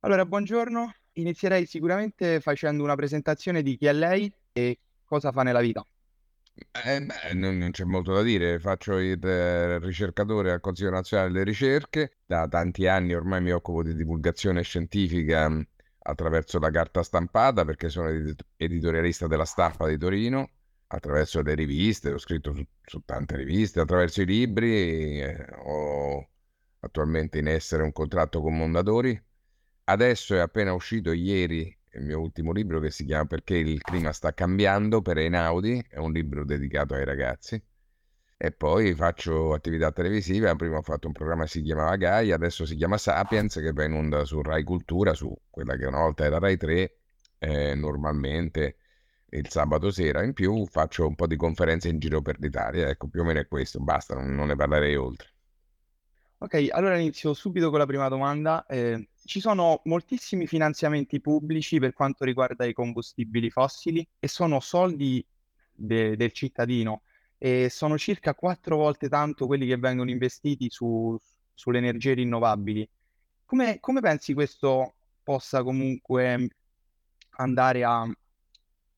Allora, buongiorno. Inizierei sicuramente facendo una presentazione di chi è lei e cosa fa nella vita. Eh, beh, non, non c'è molto da dire, faccio il eh, ricercatore al Consiglio Nazionale delle Ricerche, da tanti anni ormai mi occupo di divulgazione scientifica mh, attraverso la carta stampata perché sono edit- editorialista della stampa di Torino, attraverso le riviste, ho scritto su, su tante riviste, attraverso i libri, eh, ho attualmente in essere un contratto con Mondadori. Adesso è appena uscito ieri il mio ultimo libro che si chiama Perché il clima sta cambiando per Einaudi, è un libro dedicato ai ragazzi. E poi faccio attività televisive, prima ho fatto un programma che si chiamava Gaia, adesso si chiama Sapiens, che va in onda su Rai Cultura, su quella che una volta era Rai 3, eh, normalmente il sabato sera. In più faccio un po' di conferenze in giro per l'Italia, ecco, più o meno è questo, basta, non, non ne parlerei oltre. Ok, allora inizio subito con la prima domanda. Eh, ci sono moltissimi finanziamenti pubblici per quanto riguarda i combustibili fossili e sono soldi de- del cittadino e sono circa quattro volte tanto quelli che vengono investiti su- sulle energie rinnovabili. Come, come pensi questo possa comunque andare a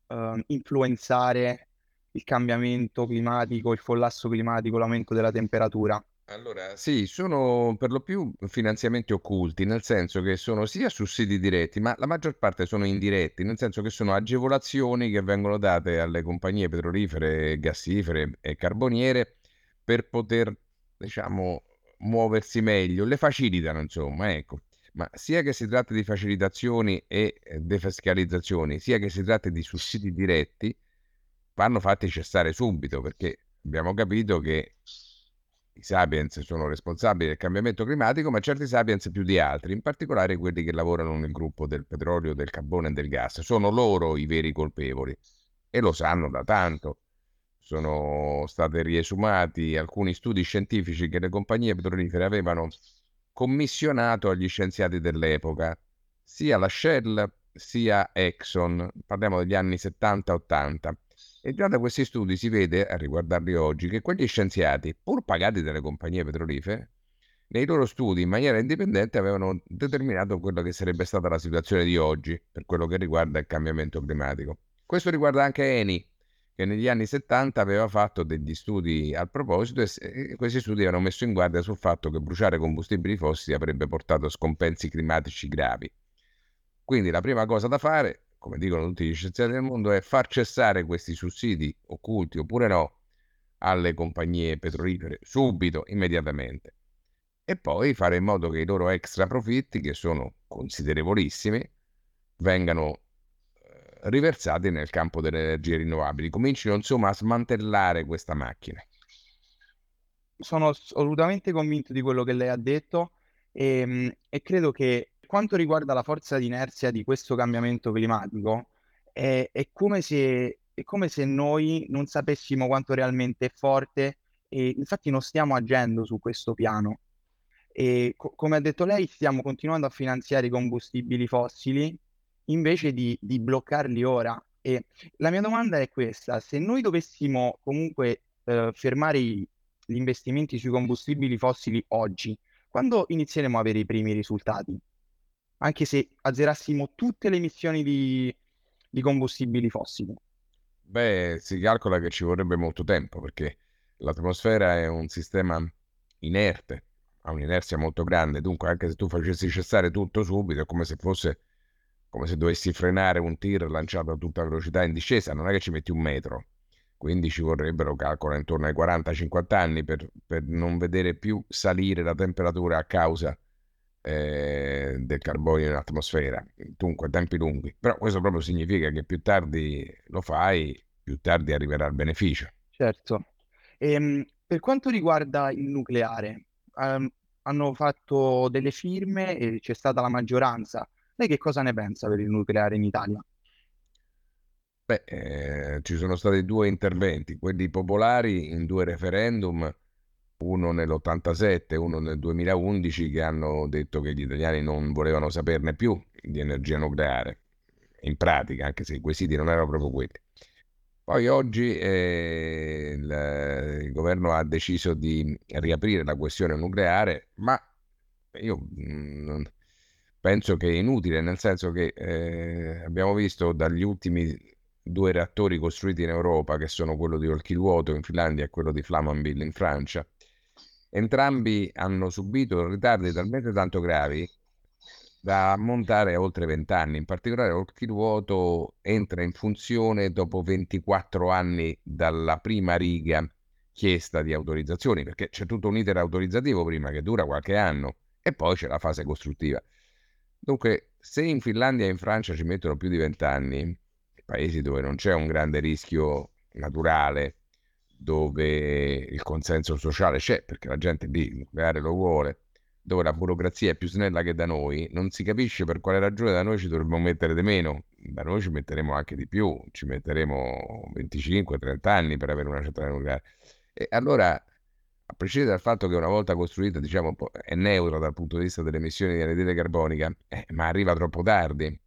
eh, influenzare il cambiamento climatico, il collasso climatico, l'aumento della temperatura? Allora, sì, sono per lo più finanziamenti occulti, nel senso che sono sia sussidi diretti, ma la maggior parte sono indiretti, nel senso che sono agevolazioni che vengono date alle compagnie petrolifere, gassifere e carboniere per poter, diciamo, muoversi meglio, le facilitano, insomma, ecco. Ma sia che si tratti di facilitazioni e eh, defiscalizzazioni, sia che si tratti di sussidi diretti, vanno fatti cessare subito, perché abbiamo capito che i sapiens sono responsabili del cambiamento climatico, ma certi sapiens più di altri, in particolare quelli che lavorano nel gruppo del petrolio, del carbone e del gas. Sono loro i veri colpevoli e lo sanno da tanto. Sono stati riesumati alcuni studi scientifici che le compagnie petrolifere avevano commissionato agli scienziati dell'epoca, sia la Shell sia Exxon, parliamo degli anni 70-80 e già da questi studi si vede, a riguardarli oggi, che quegli scienziati, pur pagati dalle compagnie petrolifere, nei loro studi in maniera indipendente avevano determinato quella che sarebbe stata la situazione di oggi per quello che riguarda il cambiamento climatico. Questo riguarda anche Eni, che negli anni 70 aveva fatto degli studi al proposito e questi studi avevano messo in guardia sul fatto che bruciare combustibili fossili avrebbe portato a scompensi climatici gravi. Quindi la prima cosa da fare come dicono tutti gli scienziati del mondo, è far cessare questi sussidi occulti oppure no alle compagnie petrolifere subito, immediatamente. E poi fare in modo che i loro extra profitti, che sono considerevolissimi, vengano eh, riversati nel campo delle energie rinnovabili. Comincino insomma a smantellare questa macchina. Sono assolutamente convinto di quello che lei ha detto e, ehm, e credo che quanto riguarda la forza di inerzia di questo cambiamento climatico, è, è come se, è come se noi non sapessimo quanto realmente è forte e infatti non stiamo agendo su questo piano. E co- come ha detto lei, stiamo continuando a finanziare i combustibili fossili invece di, di bloccarli ora. E la mia domanda è questa: se noi dovessimo comunque eh, fermare gli investimenti sui combustibili fossili oggi, quando inizieremo a avere i primi risultati? Anche se azzerassimo tutte le emissioni di, di combustibili fossili? Beh, si calcola che ci vorrebbe molto tempo perché l'atmosfera è un sistema inerte, ha un'inerzia molto grande, dunque anche se tu facessi cessare tutto subito è come se fosse come se dovessi frenare un tir lanciato a tutta velocità in discesa, non è che ci metti un metro, quindi ci vorrebbero, calcola, intorno ai 40-50 anni per, per non vedere più salire la temperatura a causa eh, del carbonio in atmosfera, dunque tempi lunghi. Però questo proprio significa che più tardi lo fai, più tardi arriverà il beneficio. Certo. Ehm, per quanto riguarda il nucleare, ehm, hanno fatto delle firme e c'è stata la maggioranza. Lei che cosa ne pensa per il nucleare in Italia? Beh, eh, ci sono stati due interventi, quelli popolari in due referendum uno nell'87 uno nel 2011, che hanno detto che gli italiani non volevano saperne più di energia nucleare, in pratica, anche se i quesiti non erano proprio quelli. Poi oggi eh, il, governo ha deciso di riaprire la questione nucleare, ma io mh, mm, penso che è inutile, nel senso che eh, abbiamo visto dagli ultimi due reattori costruiti in Europa, che sono quello di Olkiluoto in Finlandia e quello di Flamanville in Francia, entrambi hanno subito ritardi talmente tanto gravi da montare a oltre 20 anni. In particolare Olkiluoto entra in funzione dopo 24 anni dalla prima riga chiesta di autorizzazioni, perché c'è tutto un iter autorizzativo prima che dura qualche anno e poi c'è la fase costruttiva. Dunque, se in Finlandia e in Francia ci mettono più di 20 anni, paesi dove non c'è un grande rischio naturale, dove il consenso sociale c'è, perché la gente lì il nucleare lo vuole, dove la burocrazia è più snella che da noi, non si capisce per quale ragione da noi ci dovremmo mettere di meno. Da noi ci metteremo anche di più, ci metteremo 25-30 anni per avere una centrale nucleare. E allora, a prescindere dal fatto che una volta costruita, diciamo, è neutra dal punto di vista delle emissioni di anidride carbonica, eh, ma arriva troppo tardi,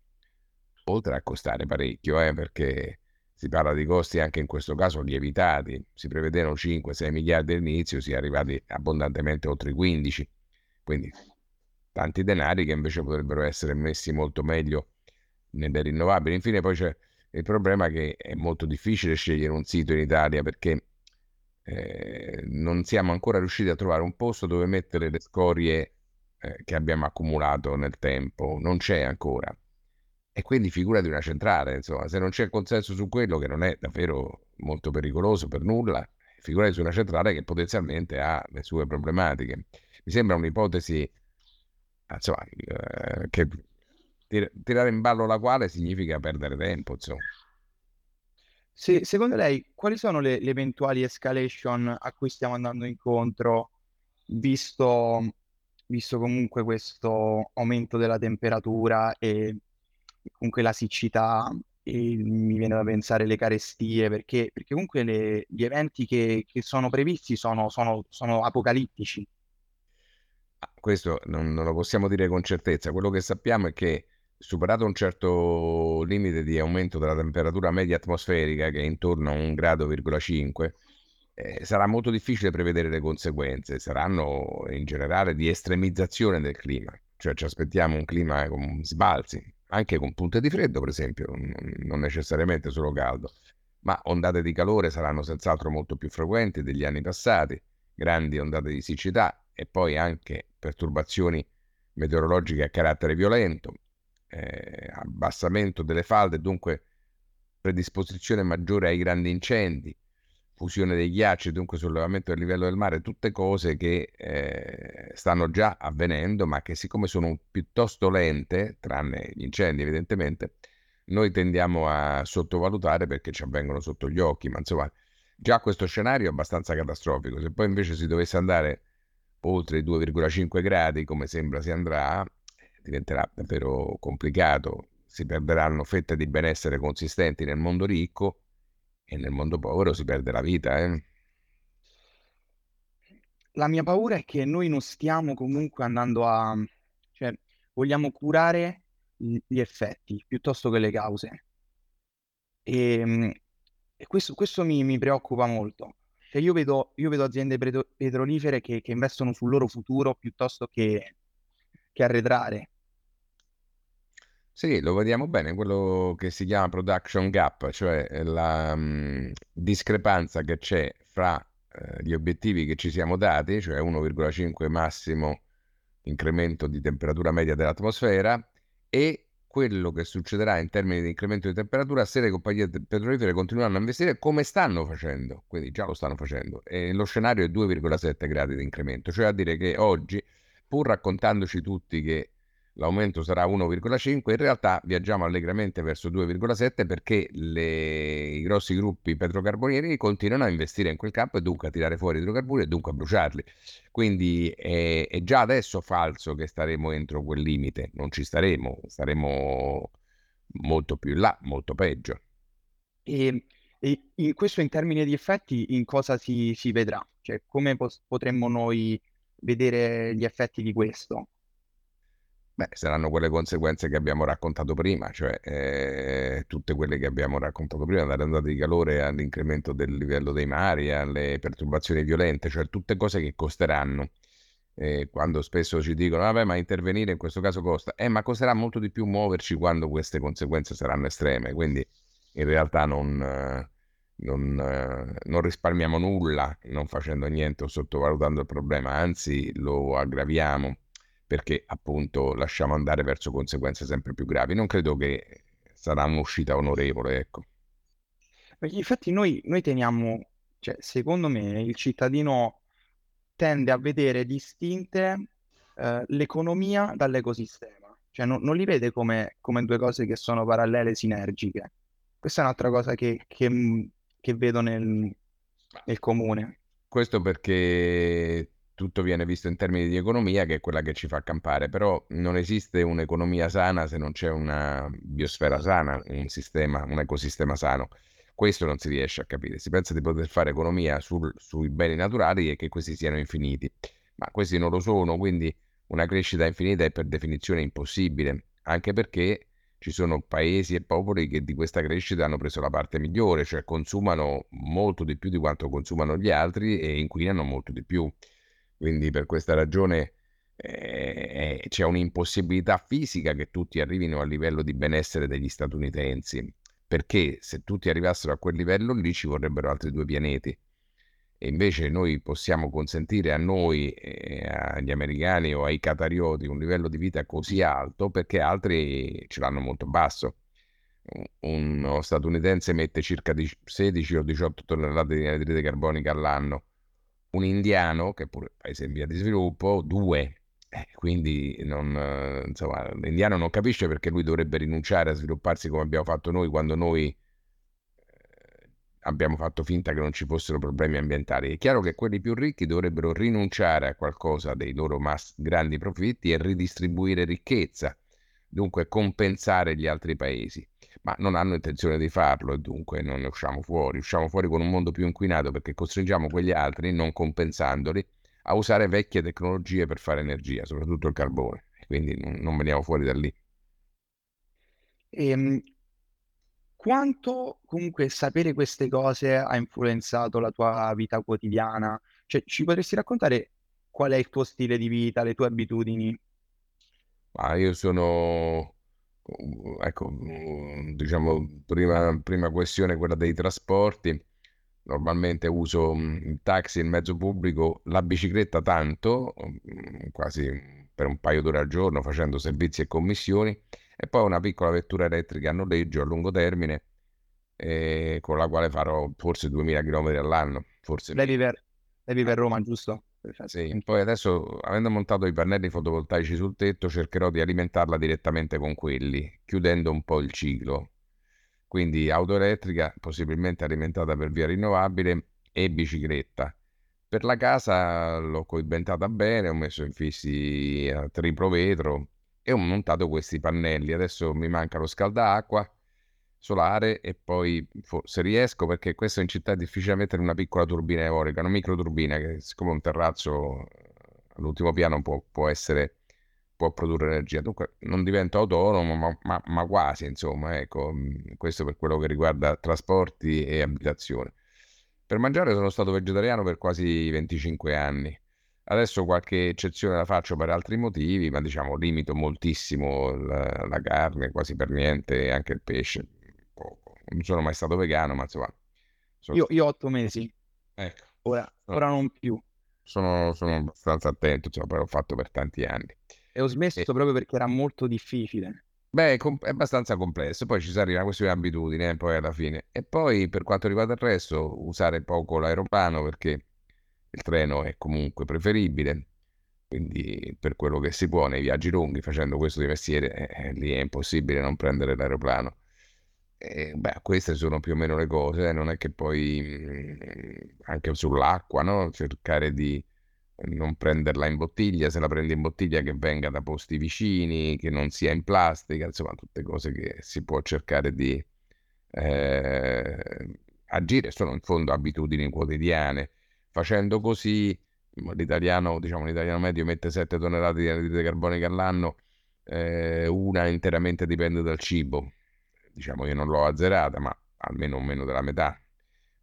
oltre a costare parecchio, eh, perché si parla di costi anche in questo caso lievitati, si prevedevano 5-6 miliardi all'inizio, si è arrivati abbondantemente oltre i 15 quindi tanti denari che invece potrebbero essere messi molto meglio nelle rinnovabili. Infine poi c'è il problema che è molto difficile scegliere un sito in Italia perché eh, non siamo ancora riusciti a trovare un posto dove mettere le scorie eh, che abbiamo accumulato nel tempo, non c'è ancora. E quindi figura di una centrale, insomma, se non c'è consenso su quello che non è davvero molto pericoloso per nulla, figurati su una centrale che potenzialmente ha le sue problematiche mi sembra un'ipotesi insomma, eh, che tir- tirare in ballo la quale significa perdere tempo. Insomma. Se, secondo lei, quali sono le, le, eventuali escalation a cui stiamo andando incontro, visto, visto comunque questo aumento della temperatura e comunque la siccità e mi viene da pensare le carestie, perché, perché comunque le, gli eventi che, che sono previsti sono, sono, sono apocalittici. Questo non, non lo possiamo dire con certezza. Quello che sappiamo è che superato un certo limite di aumento della temperatura media atmosferica, che è intorno a 1,5 grado, eh, sarà molto difficile prevedere le conseguenze. Saranno in generale di estremizzazione del clima, cioè ci aspettiamo un clima con sbalzi, anche con punte di freddo, per esempio, non necessariamente solo caldo, ma ondate di calore saranno senz'altro molto più frequenti degli anni passati, grandi ondate di siccità e poi anche perturbazioni meteorologiche a carattere violento, eh, abbassamento delle falde, dunque predisposizione maggiore ai grandi incendi, fusione dei ghiacci, dunque sollevamento del livello del mare, tutte cose che eh, stanno già avvenendo, ma che siccome sono piuttosto lente, tranne gli incendi evidentemente, noi tendiamo a sottovalutare perché ci avvengono sotto gli occhi, ma insomma già questo scenario è abbastanza catastrofico. Se poi invece si dovesse andare oltre i 2,5 gradi, come sembra si andrà, diventerà davvero complicato. Si perderanno fette di benessere consistenti nel mondo ricco e nel mondo povero si perde la vita. Eh? La mia paura è che noi non stiamo comunque andando a... cioè vogliamo curare gli effetti piuttosto che le cause. E, ehm, e questo, questo mi, mi preoccupa molto. Cioè io vedo, io vedo aziende petrolifere che, che, investono sul loro futuro piuttosto che, che arretrare. Sì, lo vediamo bene, quello che si chiama production gap, cioè la mh, discrepanza che c'è fra eh, gli obiettivi che ci siamo dati, cioè 1,5 massimo incremento di temperatura media dell'atmosfera, e quello che succederà in termini di incremento di temperatura se le compagnie petrolifere continueranno a investire come stanno facendo, quindi già lo stanno facendo, e lo scenario è 2,7 gradi di incremento, cioè a dire che oggi, pur raccontandoci tutti che l'aumento sarà 1,5, in realtà viaggiamo allegramente verso 2,7 perché le, i grossi gruppi petrocarbonieri continuano a investire in quel campo e dunque a tirare fuori idrocarburi e dunque a bruciarli. Quindi è, è già adesso falso che staremo entro quel limite, non ci staremo, staremo molto più in là, molto peggio. E, e in questo in termini di effetti in cosa si, si vedrà? Cioè come pos- potremmo noi vedere gli effetti di questo? Beh, saranno quelle conseguenze che abbiamo raccontato prima, cioè eh, tutte quelle che abbiamo raccontato prima, dalle ondate di calore all'incremento del livello dei mari, alle perturbazioni violente, cioè tutte cose che costeranno. eh, quando spesso ci dicono, vabbè, ma intervenire in questo caso costa, eh, ma costerà molto di più muoverci quando queste conseguenze saranno estreme, quindi in realtà non, non, non risparmiamo nulla non facendo niente o sottovalutando il problema, anzi lo aggraviamo perché appunto lasciamo andare verso conseguenze sempre più gravi. Non credo che sarà un'uscita onorevole, ecco. Infatti noi, noi teniamo, cioè, secondo me il cittadino tende a vedere distinte eh, l'economia dall'ecosistema, cioè non, non li vede come, come, due cose che sono parallele, sinergiche. Questa è un'altra cosa che, che, che vedo nel, nel comune. Questo perché tutto viene visto in termini di economia, che è quella che ci fa campare, però non esiste un'economia sana se non c'è una biosfera sana, un sistema, un ecosistema sano. Questo non si riesce a capire. Si pensa di poter fare economia sul, sui beni naturali e che questi siano infiniti, ma questi non lo sono, quindi una crescita infinita è per definizione impossibile, anche perché ci sono paesi e popoli che di questa crescita hanno preso la parte migliore, cioè consumano molto di più di quanto consumano gli altri e inquinano molto di più. Quindi per questa ragione eh, c'è un'impossibilità fisica che tutti arrivino al livello di benessere degli statunitensi perché se tutti arrivassero a quel livello lì ci vorrebbero altri due pianeti. E invece noi possiamo consentire a noi, eh, agli americani o ai catarioti un livello di vita così alto perché altri ce l'hanno molto basso. Uno statunitense mette circa 16 o 18 tonnellate di anidride carbonica all'anno. Un indiano, che è pure paese in via di sviluppo, due. Eh, quindi non, insomma, l'indiano non capisce perché lui dovrebbe rinunciare a svilupparsi come abbiamo fatto noi quando noi eh, abbiamo fatto finta che non ci fossero problemi ambientali. È chiaro che quelli più ricchi dovrebbero rinunciare a qualcosa dei loro mass- grandi profitti e ridistribuire ricchezza, dunque compensare gli altri paesi. Ma non hanno intenzione di farlo e dunque non ne usciamo fuori. Usciamo fuori con un mondo più inquinato perché costringiamo quegli altri, non compensandoli, a usare vecchie tecnologie per fare energia, soprattutto il carbone. Quindi non, veniamo fuori da lì. E, ehm, quanto comunque sapere queste cose ha influenzato la tua vita quotidiana? Cioè, ci potresti raccontare qual è il tuo stile di vita, le tue abitudini? Ma io sono, ecco, diciamo, prima, prima questione quella dei trasporti normalmente uso mm, il taxi, il mezzo pubblico, la bicicletta tanto, mm, quasi per un paio d'ore al giorno facendo servizi e commissioni, e poi una piccola vettura elettrica a noleggio a lungo termine eh, con la quale farò forse 2000 km all'anno. Forse lei vive, lei vive a Roma, giusto? Sì, poi adesso avendo montato i pannelli fotovoltaici sul tetto cercherò di alimentarla direttamente con quelli, chiudendo un po' il ciclo quindi auto elettrica possibilmente alimentata per via rinnovabile e bicicletta. Per la casa l'ho coibentata bene, ho messo infissi a triplo vetro e ho montato questi pannelli. Adesso mi manca lo scaldacqua solare e poi se riesco, perché questo in città è difficile mettere una piccola turbina eolica, una microturbina che siccome un terrazzo all'ultimo piano può, può essere può produrre energia. Dunque non divento autonomo, ma, ma, ma quasi, insomma, ecco, mm, questo per quello che riguarda trasporti e abitazione. Per mangiare sono stato vegetariano per quasi 25 anni. Adesso qualche eccezione la faccio per altri motivi, ma diciamo limito moltissimo la, la carne, quasi per niente, anche il pesce. Non sono mai stato vegano, ma insomma... Sono... Io, io otto mesi. Ecco. Ora, ora non più. Sono, sono abbastanza attento, poi l'ho fatto per tanti anni. E ho smesso e... proprio perché era molto difficile. Beh, è abbastanza complesso, poi ci sarà una questione di abitudine, eh, poi alla fine. E poi per quanto riguarda il resto, usare poco l'aeroplano perché il treno è comunque preferibile, quindi per quello che si può nei viaggi lunghi, facendo questo di mestiere, eh, lì è impossibile non prendere l'aeroplano. E, beh, queste sono più o meno le cose, eh, non è che poi mm, anche sull'acqua, no? cercare di non prenderla in bottiglia, se la prendi in bottiglia che venga da posti vicini, che non sia in plastica, insomma tutte cose che si può cercare di eh, agire, sono in fondo abitudini quotidiane. Facendo così l'italiano, diciamo, l'italiano medio mette 7 tonnellate di anidride carbonica all'anno, eh, una interamente dipende dal cibo, diciamo io non l'ho azzerata, ma almeno meno della metà.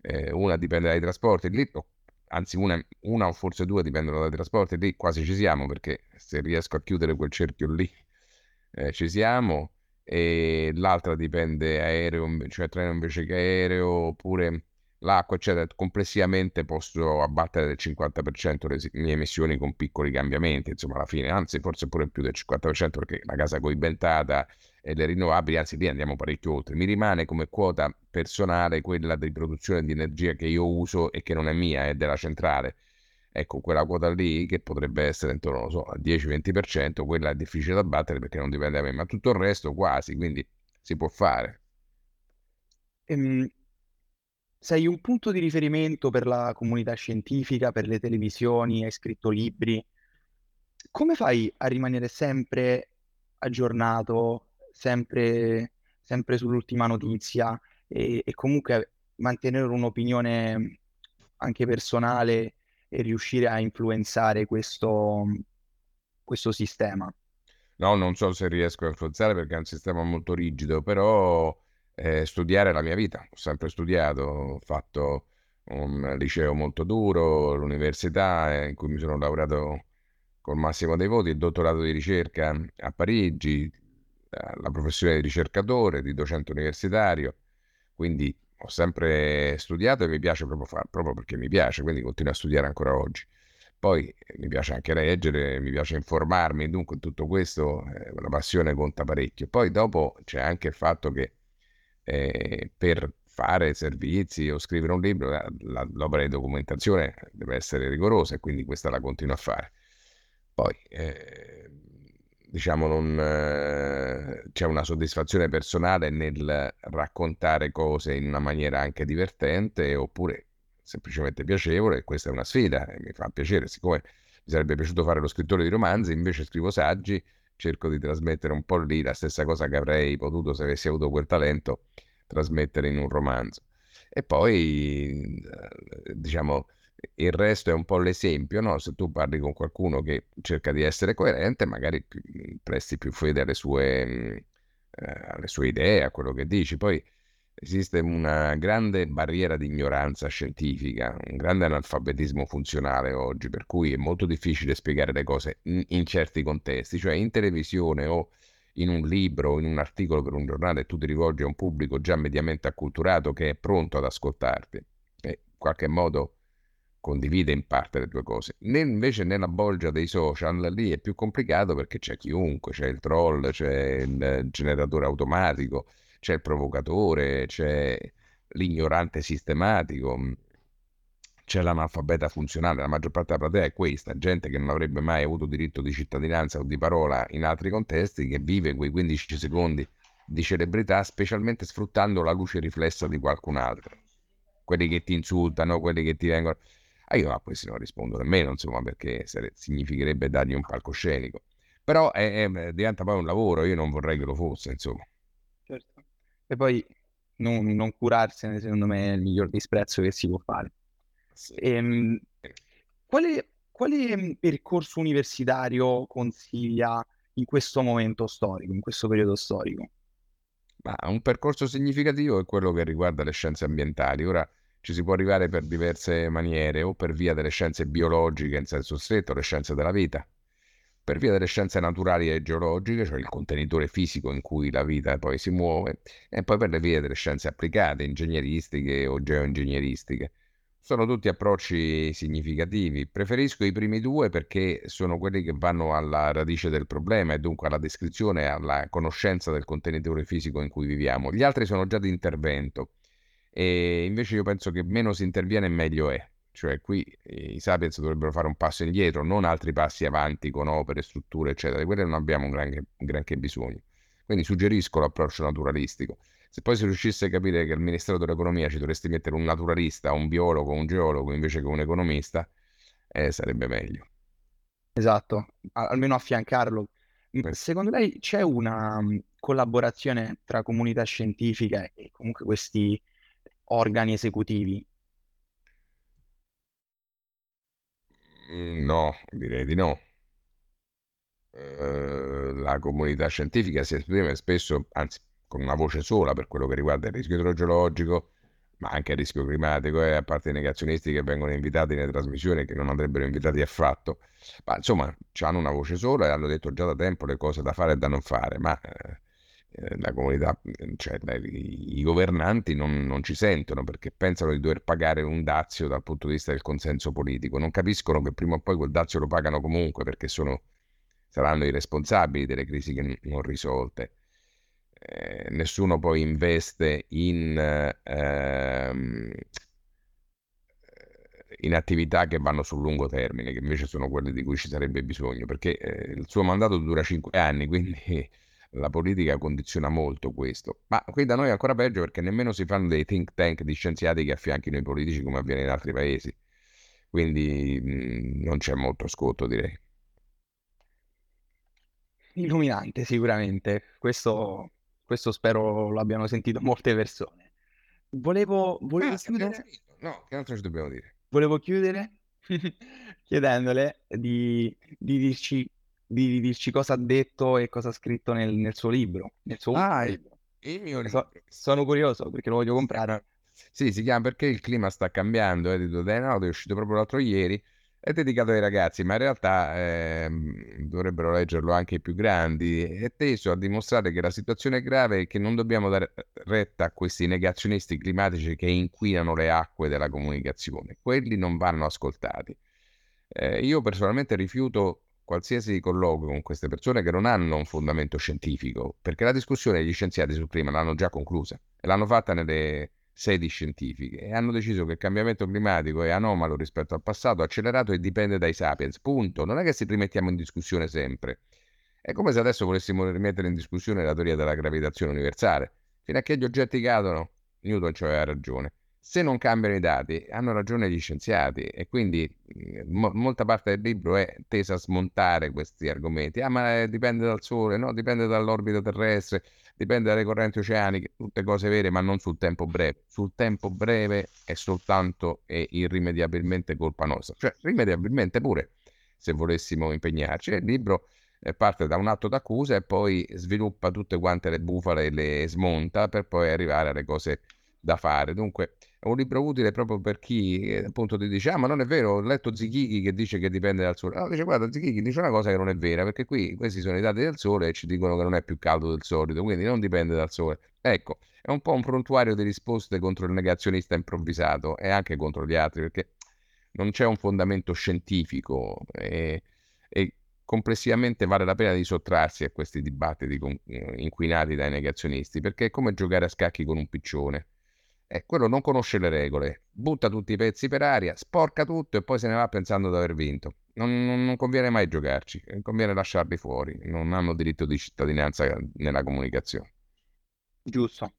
Eh, una dipende dai trasporti, lì anzi una, una, o forse due dipendono dai trasporti, lì quasi ci siamo perché se riesco a chiudere quel cerchio lì eh, ci siamo e l'altra dipende aereo, cioè treno invece che aereo oppure l'acqua, eccetera. Complessivamente posso abbattere del 50% le mie emissioni con piccoli cambiamenti, insomma, alla fine, anzi, forse pure più del 50% perché la casa coibentata e le rinnovabili, anzi, lì andiamo parecchio oltre. Mi rimane come quota personale quella di produzione di energia che io uso e che non è mia, è della centrale. Ecco, quella quota lì, che potrebbe essere intorno, so, al 10-20%, quella è difficile da battere perché non dipende da me, ma tutto il resto quasi, quindi si può fare. Ehm, sei un punto di riferimento per la comunità scientifica, per le televisioni, hai scritto libri. Come fai a rimanere sempre aggiornato, sempre, sempre sull'ultima notizia e, e comunque mantenere un'opinione anche personale e riuscire a influenzare questo, questo sistema? No, non so se riesco a influenzare perché è un sistema molto rigido, però eh, studiare la mia vita. Ho sempre studiato, ho fatto un liceo molto duro, l'università in cui mi sono laureato col massimo dei voti, il dottorato di ricerca a Parigi, la professione di ricercatore, di docente universitario, quindi ho sempre studiato e mi piace proprio, far, proprio perché mi piace, quindi continuo a studiare ancora oggi. Poi eh, mi piace anche leggere, mi piace informarmi, dunque tutto questo, eh, la passione conta parecchio. Poi dopo c'è anche il fatto che eh, per fare servizi o scrivere un libro, la, la, l'opera di documentazione deve essere rigorosa e quindi questa la continuo a fare. Poi, eh, diciamo, non, eh, c'è una soddisfazione personale nel raccontare cose in una maniera anche divertente oppure semplicemente piacevole e questa è una sfida e mi fa piacere, siccome mi sarebbe piaciuto fare lo scrittore di romanzi, invece scrivo saggi cerco di trasmettere un po' lì la stessa cosa che avrei potuto se avessi avuto quel talento trasmettere in un romanzo. E poi, eh, diciamo, il resto è un po' l'esempio, no? Se tu parli con qualcuno che cerca di essere coerente, magari presti più fede alle sue, eh, alle sue idee, a quello che dici. Poi Esiste una grande barriera di ignoranza scientifica, un grande analfabetismo funzionale oggi, per cui è molto difficile spiegare le cose in, in certi contesti, cioè in televisione o in un libro o in un articolo per un giornale tu ti rivolgi a un pubblico già mediamente acculturato che è pronto ad ascoltarti e in qualche modo condivide in parte le tue cose. invece nella bolgia dei social lì è più complicato perché c'è chiunque, c'è il troll, c'è il generatore automatico, c'è il provocatore, c'è l'ignorante sistematico, mm, c'è l'analfabeta funzionale, la maggior parte della platea è questa, gente che non avrebbe mai avuto diritto di cittadinanza o di parola in altri contesti, che vive quei 15 secondi di celebrità specialmente sfruttando la luce riflessa di qualcun altro. Quelli che ti insultano, quelli che ti vengono... Ah, io a questi non rispondo nemmeno, insomma, perché significherebbe dargli un palcoscenico. Però è, è, diventa poi un lavoro, io non vorrei che lo fosse, insomma. E poi non, non curarsene, secondo me, è il miglior disprezzo che si può fare. Sì. Ehm, quale, quale percorso universitario consiglia in questo momento storico, in questo periodo storico? Ma un percorso significativo è quello che riguarda le scienze ambientali. Ora ci si può arrivare per diverse maniere, o per via delle scienze biologiche in senso stretto, le scienze della vita, per via delle scienze naturali e geologiche, cioè il contenitore fisico in cui la vita poi si muove, e poi per le vie delle scienze applicate, ingegneristiche o geoingegneristiche. Sono tutti approcci significativi. Preferisco i primi due perché sono quelli che vanno alla radice del problema e dunque alla descrizione e alla conoscenza del contenitore fisico in cui viviamo. Gli altri sono già di intervento e invece io penso che meno si interviene meglio è. Cioè qui i Sapiens dovrebbero fare un passo indietro, non altri passi avanti con opere, strutture, eccetera. Di quelle non abbiamo un granché, un granché bisogno. Quindi suggerisco l'approccio naturalistico. Se poi si riuscisse a capire che al Ministero dell'Economia ci dovresti mettere un naturalista, un biologo, un geologo invece che un economista, eh, sarebbe meglio. Esatto, almeno affiancarlo. Secondo lei c'è una um, collaborazione tra comunità scientifica e comunque questi organi esecutivi? No, direi di no. Eh, la comunità scientifica si esprime spesso, anzi con una voce sola per quello che riguarda il rischio idrogeologico, ma anche il rischio climatico, e a parte i negazionisti che vengono invitati nelle trasmissioni che non andrebbero invitati affatto, ma insomma hanno una voce sola e hanno detto già da tempo le cose da fare e da non fare, ma eh, eh la comunità, cioè i, governanti non, non, ci sentono perché pensano di dover pagare un dazio dal punto di vista del consenso politico, non capiscono che prima o poi quel dazio lo pagano comunque perché sono, saranno i responsabili delle crisi che non risolte. Eh, nessuno poi investe in, ehm, in, attività che vanno sul lungo termine, che invece sono quelle di cui ci sarebbe bisogno, perché eh, il suo mandato dura cinque anni, quindi la politica condiziona molto questo. Ma qui da noi è ancora peggio perché nemmeno si fanno dei think tank di scienziati che affianchino i politici come avviene in altri paesi. Quindi mh, non c'è molto ascolto, direi. Illuminante sicuramente, questo questo spero l'abbiano sentito molte persone. Volevo, volevo ah, chiudere... No, che altro ci dobbiamo dire? Volevo chiudere chiedendole di, di, dirci, di, dirci, cosa ha detto e cosa ha scritto nel, nel suo libro. Nel suo ah, libro. il mio libro. So, sono curioso perché lo voglio comprare. Sì, si chiama Perché il clima sta cambiando, edito da Enaudi, è uscito proprio l'altro ieri è dedicato ai ragazzi, ma in realtà eh, dovrebbero leggerlo anche i più grandi. È teso a dimostrare che la situazione è grave e che non dobbiamo dare retta a questi negazionisti climatici che inquinano le acque della comunicazione. Quelli non vanno ascoltati. Eh, io personalmente rifiuto qualsiasi colloquio con queste persone che non hanno un fondamento scientifico, perché la discussione degli scienziati sul clima l'hanno già conclusa e l'hanno fatta nelle sedi scientifiche e hanno deciso che il cambiamento climatico è anomalo rispetto al passato, accelerato e dipende dai sapiens. Punto. Non è che si rimettiamo in discussione sempre. È come se adesso volessimo rimettere in discussione la teoria della gravitazione universale. Fino a che gli oggetti cadono, Newton ci aveva ragione. Se non cambiano i dati, hanno ragione gli scienziati e quindi mo- molta parte del libro è tesa a smontare questi argomenti. Ah, ma eh, dipende dal Sole, no? Dipende dall'orbita terrestre dipende dalle correnti oceaniche, tutte cose vere, ma non sul tempo breve. Sul tempo breve è soltanto e irrimediabilmente colpa nostra, cioè rimediabilmente pure, se volessimo impegnarci. Il libro eh, parte da un atto d'accusa e poi sviluppa tutte quante le bufale e le smonta per poi arrivare alle cose da fare. Dunque, è un libro utile proprio per chi eh, appunto ti dice: Ah, ma non è vero, ho letto Zichichi che dice che dipende dal sole. No, dice: Guarda, Zichichi dice una cosa che non è vera, perché qui questi sono i dati del sole e ci dicono che non è più caldo del solito, quindi non dipende dal sole. Ecco, è un po' un prontuario di risposte contro il negazionista improvvisato e anche contro gli altri, perché non c'è un fondamento scientifico e, e complessivamente vale la pena di sottrarsi a questi dibattiti eh, inquinati dai negazionisti, perché è come giocare a scacchi con un piccione eh, quello non conosce le regole, butta tutti i pezzi per aria, sporca tutto e poi se ne va pensando di aver vinto. Non, non, non conviene mai giocarci, eh, conviene lasciarli fuori, non hanno diritto di cittadinanza nella comunicazione. Giusto.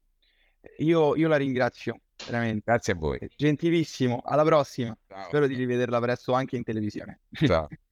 Io, io la ringrazio, veramente. Grazie a voi. Gentilissimo, alla prossima. Ciao. Spero di rivederla presto anche in televisione. Ciao.